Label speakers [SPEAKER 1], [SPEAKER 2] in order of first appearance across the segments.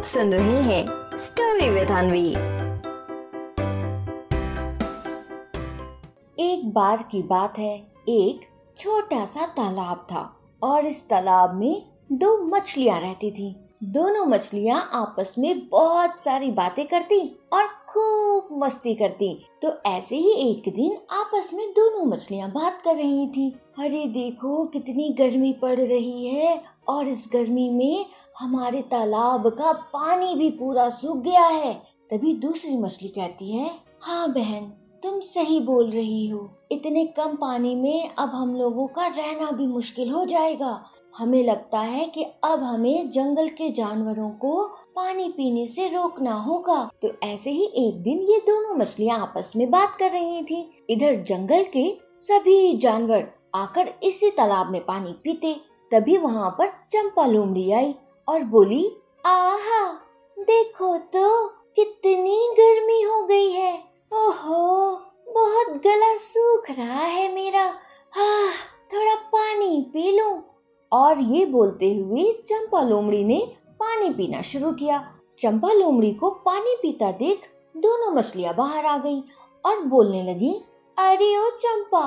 [SPEAKER 1] आप सुन रहे हैं स्टोरी विद अनवी
[SPEAKER 2] एक बार की बात है, एक छोटा सा तालाब था और इस तालाब में दो मछलियाँ रहती थी। दोनों मछलियाँ आपस में बहुत सारी बातें करती और खूब मस्ती करती। तो ऐसे ही एक दिन आपस में दोनों मछलियाँ बात कर रही थी। अरे देखो, कितनी गर्मी पड़ रही है और इस गर्मी में हमारे तालाब का पानी भी पूरा सूख गया है। तभी दूसरी मछली कहती है हाँ बहन, तुम सही बोल रही हो। इतने कम पानी में अब हम लोगों का रहना भी मुश्किल हो जाएगा। हमें लगता है कि अब हमें जंगल के जानवरों को पानी पीने से रोकना होगा। तो ऐसे ही एक दिन ये दोनों मछलियाँ आपस में बात कर रही थी। इधर जंगल के सभी जानवर आकर इसी तालाब में पानी पीते। तभी वहाँ पर चंपा लोमड़ी आई और बोली, आहा, देखो तो कितनी गर्मी हो गई है। ओहो, बहुत गला सूख रहा है मेरा। हाँ थोड़ा पानी पी लूँ। और ये बोलते हुए चंपा लोमड़ी ने पानी पीना शुरू किया। चंपा लोमड़ी को पानी पीता देख दोनों मछलियाँ बाहर आ गईं और बोलने लगी, अरे ओ चंपा,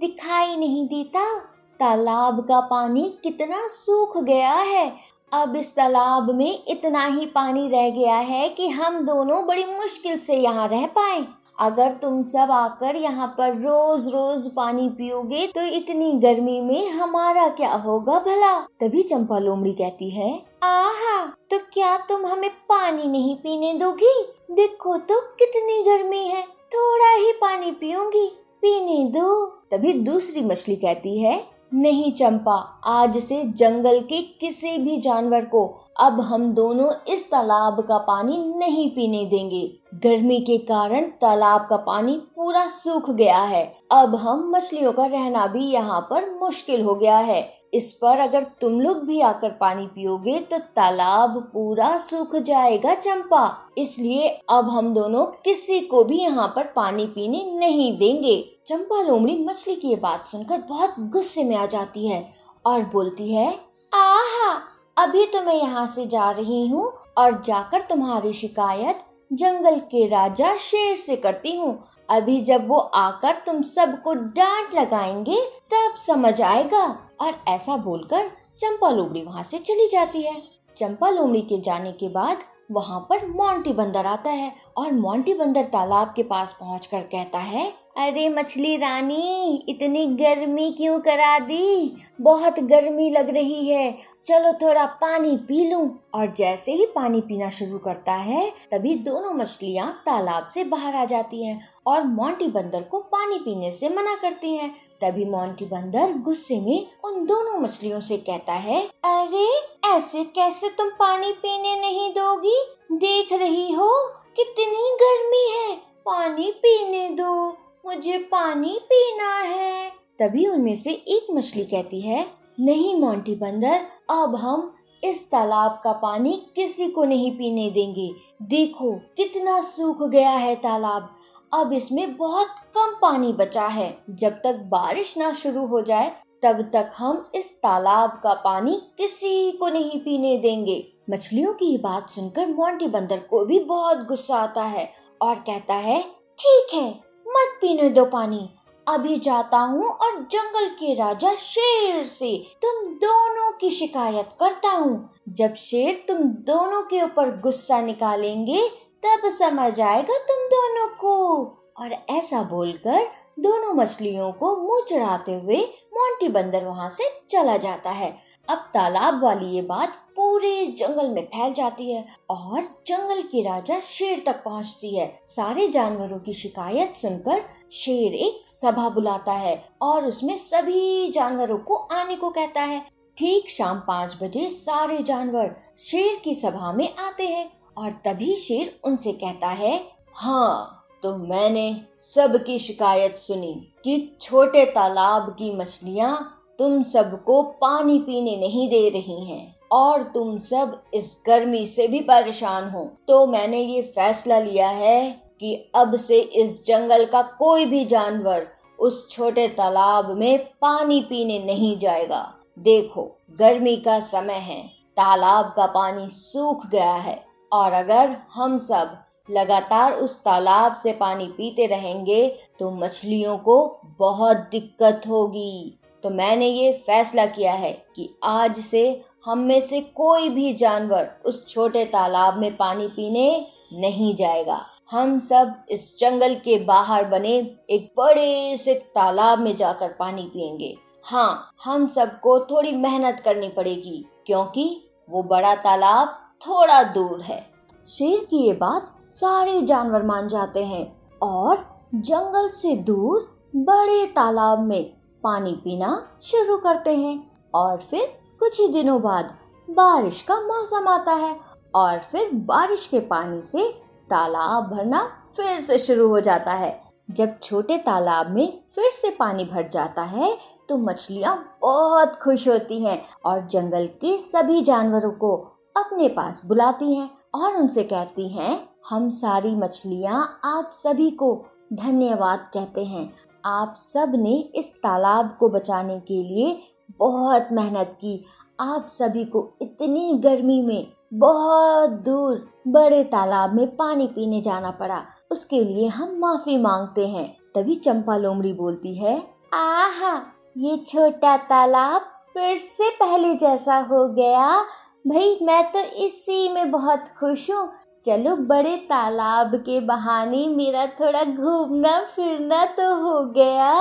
[SPEAKER 2] दिखाई नहीं देता, तालाब का पानी कितना सूख गया है। अब इस तालाब में इतना ही पानी रह गया है कि हम दोनों बड़ी मुश्किल से यहाँ रह पाए। अगर तुम सब आकर यहाँ पर रोज रोज पानी पियोगे तो इतनी गर्मी में हमारा क्या होगा भला? तभी चंपा लोमड़ी कहती है, आहा तो क्या तुम हमें पानी नहीं पीने दोगी? देखो तो कितनी गर्मी है, थोड़ा ही पानी पियूँगी, पीने दो। तभी दूसरी मछली कहती है नहीं चंपा। आज से जंगल के किसी भी जानवर को अब हम दोनों इस तालाब का पानी नहीं पीने देंगे। गर्मी के कारण तालाब का पानी पूरा सूख गया है। अब हम मछलियों का रहना भी यहाँ पर मुश्किल हो गया है। इस पर अगर तुम लोग भी आकर पानी पियोगे तो तालाब पूरा सूख जाएगा, चंपा। इसलिए अब हम दोनों किसी को भी यहाँ पर पानी पीने नहीं देंगे। चंपा लोमड़ी मछली की ये बात सुनकर बहुत गुस्से में आ जाती है और बोलती है, आहा, अभी तो मैं यहाँ से जा रही हूँ और जाकर तुम्हारी शिकायत जंगल के राजा शेर से करती हूँ। अभी जब वो आकर तुम सबको डांट लगाएँगे, तब समझ आएगा। और ऐसा बोलकर चंपा लोमड़ी वहाँ से चली जाती है। चंपा लोमड़ी के जाने के बाद वहाँ पर मोंटी बंदर आता है और मोंटी बंदर तालाब के पास पहुँच कहता है अरे मछली रानी, इतनी गर्मी क्यों करा दी? बहुत गर्मी लग रही है। चलो थोड़ा पानी पी लूँ। और जैसे ही पानी पीना शुरू करता है, तभी दोनों मछलियाँ तालाब से बाहर आ जाती हैं और मोंटी बंदर को पानी पीने से मना करती हैं। तभी मोंटी बंदर गुस्से में उन दोनों मछलियों से कहता है, अरे, ऐसे कैसे तुम पानी पीने नहीं दोगी? देख रही हो, कितनी गर्मी है। पानी पीने दो। मुझे पानी पीना है। तभी उनमें से एक मछली कहती है, नहीं, मोंटी बंदर, अब हम इस तालाब का पानी किसी को नहीं पीने देंगे। देखो कितना सूख गया है तालाब। अब इसमें बहुत कम पानी बचा है। जब तक बारिश ना शुरू हो जाए, तब तक हम इस तालाब का पानी किसी को नहीं पीने देंगे। मछलियों की ये बात सुनकर मोंटी बंदर को भी बहुत गुस्सा आता है और कहता है, ठीक है मत पीने दो पानी। अभी जाता हूँ और जंगल के राजा शेर से तुम दोनों की शिकायत करता हूँ। जब शेर तुम दोनों के ऊपर गुस्सा निकालेंगे, तब समझ आएगा तुम दोनों को। और ऐसा बोलकर दोनों मछलियों को मुँह चढ़ाते हुए मोंटी बंदर वहाँ से चला जाता है। अब तालाब वाली ये बात पूरे जंगल में फैल जाती है और जंगल के राजा शेर तक पहुँचती है। सारे जानवरों की शिकायत सुनकर शेर एक सभा बुलाता है और उसमें सभी जानवरों को आने को कहता है। ठीक शाम पाँच बजे सारे जानवर शेर की सभा में आते हैं और तभी शेर उनसे कहता है हाँ तो मैंने सबकी शिकायत सुनी कि छोटे तालाब की मछलियाँ तुम सबको पानी पीने नहीं दे रही हैं। और तुम सब इस गर्मी से भी परेशान हो। तो मैंने ये फैसला लिया है कि अब से इस जंगल का कोई भी जानवर उस छोटे तालाब में पानी पीने नहीं जाएगा। देखो, गर्मी का समय है, तालाब का पानी सूख गया है, और अगर हम सब लगातार उस तालाब से पानी पीते रहेंगे तो मछलियों को बहुत दिक्कत होगी। तो मैंने ये फैसला किया है कि आज से हम में से कोई भी जानवर उस छोटे तालाब में पानी पीने नहीं जाएगा। हम सब इस जंगल के बाहर बने एक बड़े से तालाब में जाकर पानी पियेंगे। हाँ हम सबको थोड़ी मेहनत करनी पड़ेगी, क्योंकि वो बड़ा तालाब थोड़ा दूर है। शेर की ये बात सारे जानवर मान जाते हैं और जंगल से दूर बड़े तालाब में पानी पीना शुरू करते हैं और फिर कुछ ही दिनों बाद बारिश का मौसम आता है और फिर बारिश के पानी से तालाब भरना फिर से शुरू हो जाता है। जब छोटे तालाब में फिर से पानी भर जाता है तो मछलियाँ बहुत खुश होती हैं और जंगल के सभी जानवरों को अपने पास बुलाती हैं और उनसे कहती हैं, हम सारी मछलियाँ आप सभी को धन्यवाद कहते हैं। आप सबने इस तालाब को बचाने के लिए बहुत मेहनत की। आप सभी को इतनी गर्मी में बहुत दूर बड़े तालाब में पानी पीने जाना पड़ा। उसके लिए हम माफ़ी मांगते हैं। तभी चंपा लोमड़ी बोलती है, आहा, ये छोटा तालाब फिर से पहले जैसा हो गया। भाई, मैं तो इसी में बहुत खुश हूँ। चलो, बड़े तालाब के बहाने मेरा थोड़ा घूमना फिरना तो हो गया।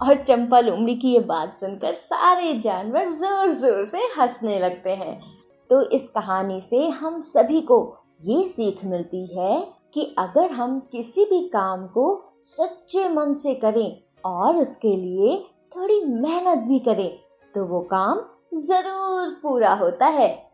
[SPEAKER 2] और चंपा लोमड़ी की ये बात सुनकर सारे जानवर ज़ोर ज़ोर से हंसने लगते हैं। तो इस कहानी से हम सभी को ये सीख मिलती है कि अगर हम किसी भी काम को सच्चे मन से करें और उसके लिए थोड़ी मेहनत भी करें तो वो काम ज़रूर पूरा होता है।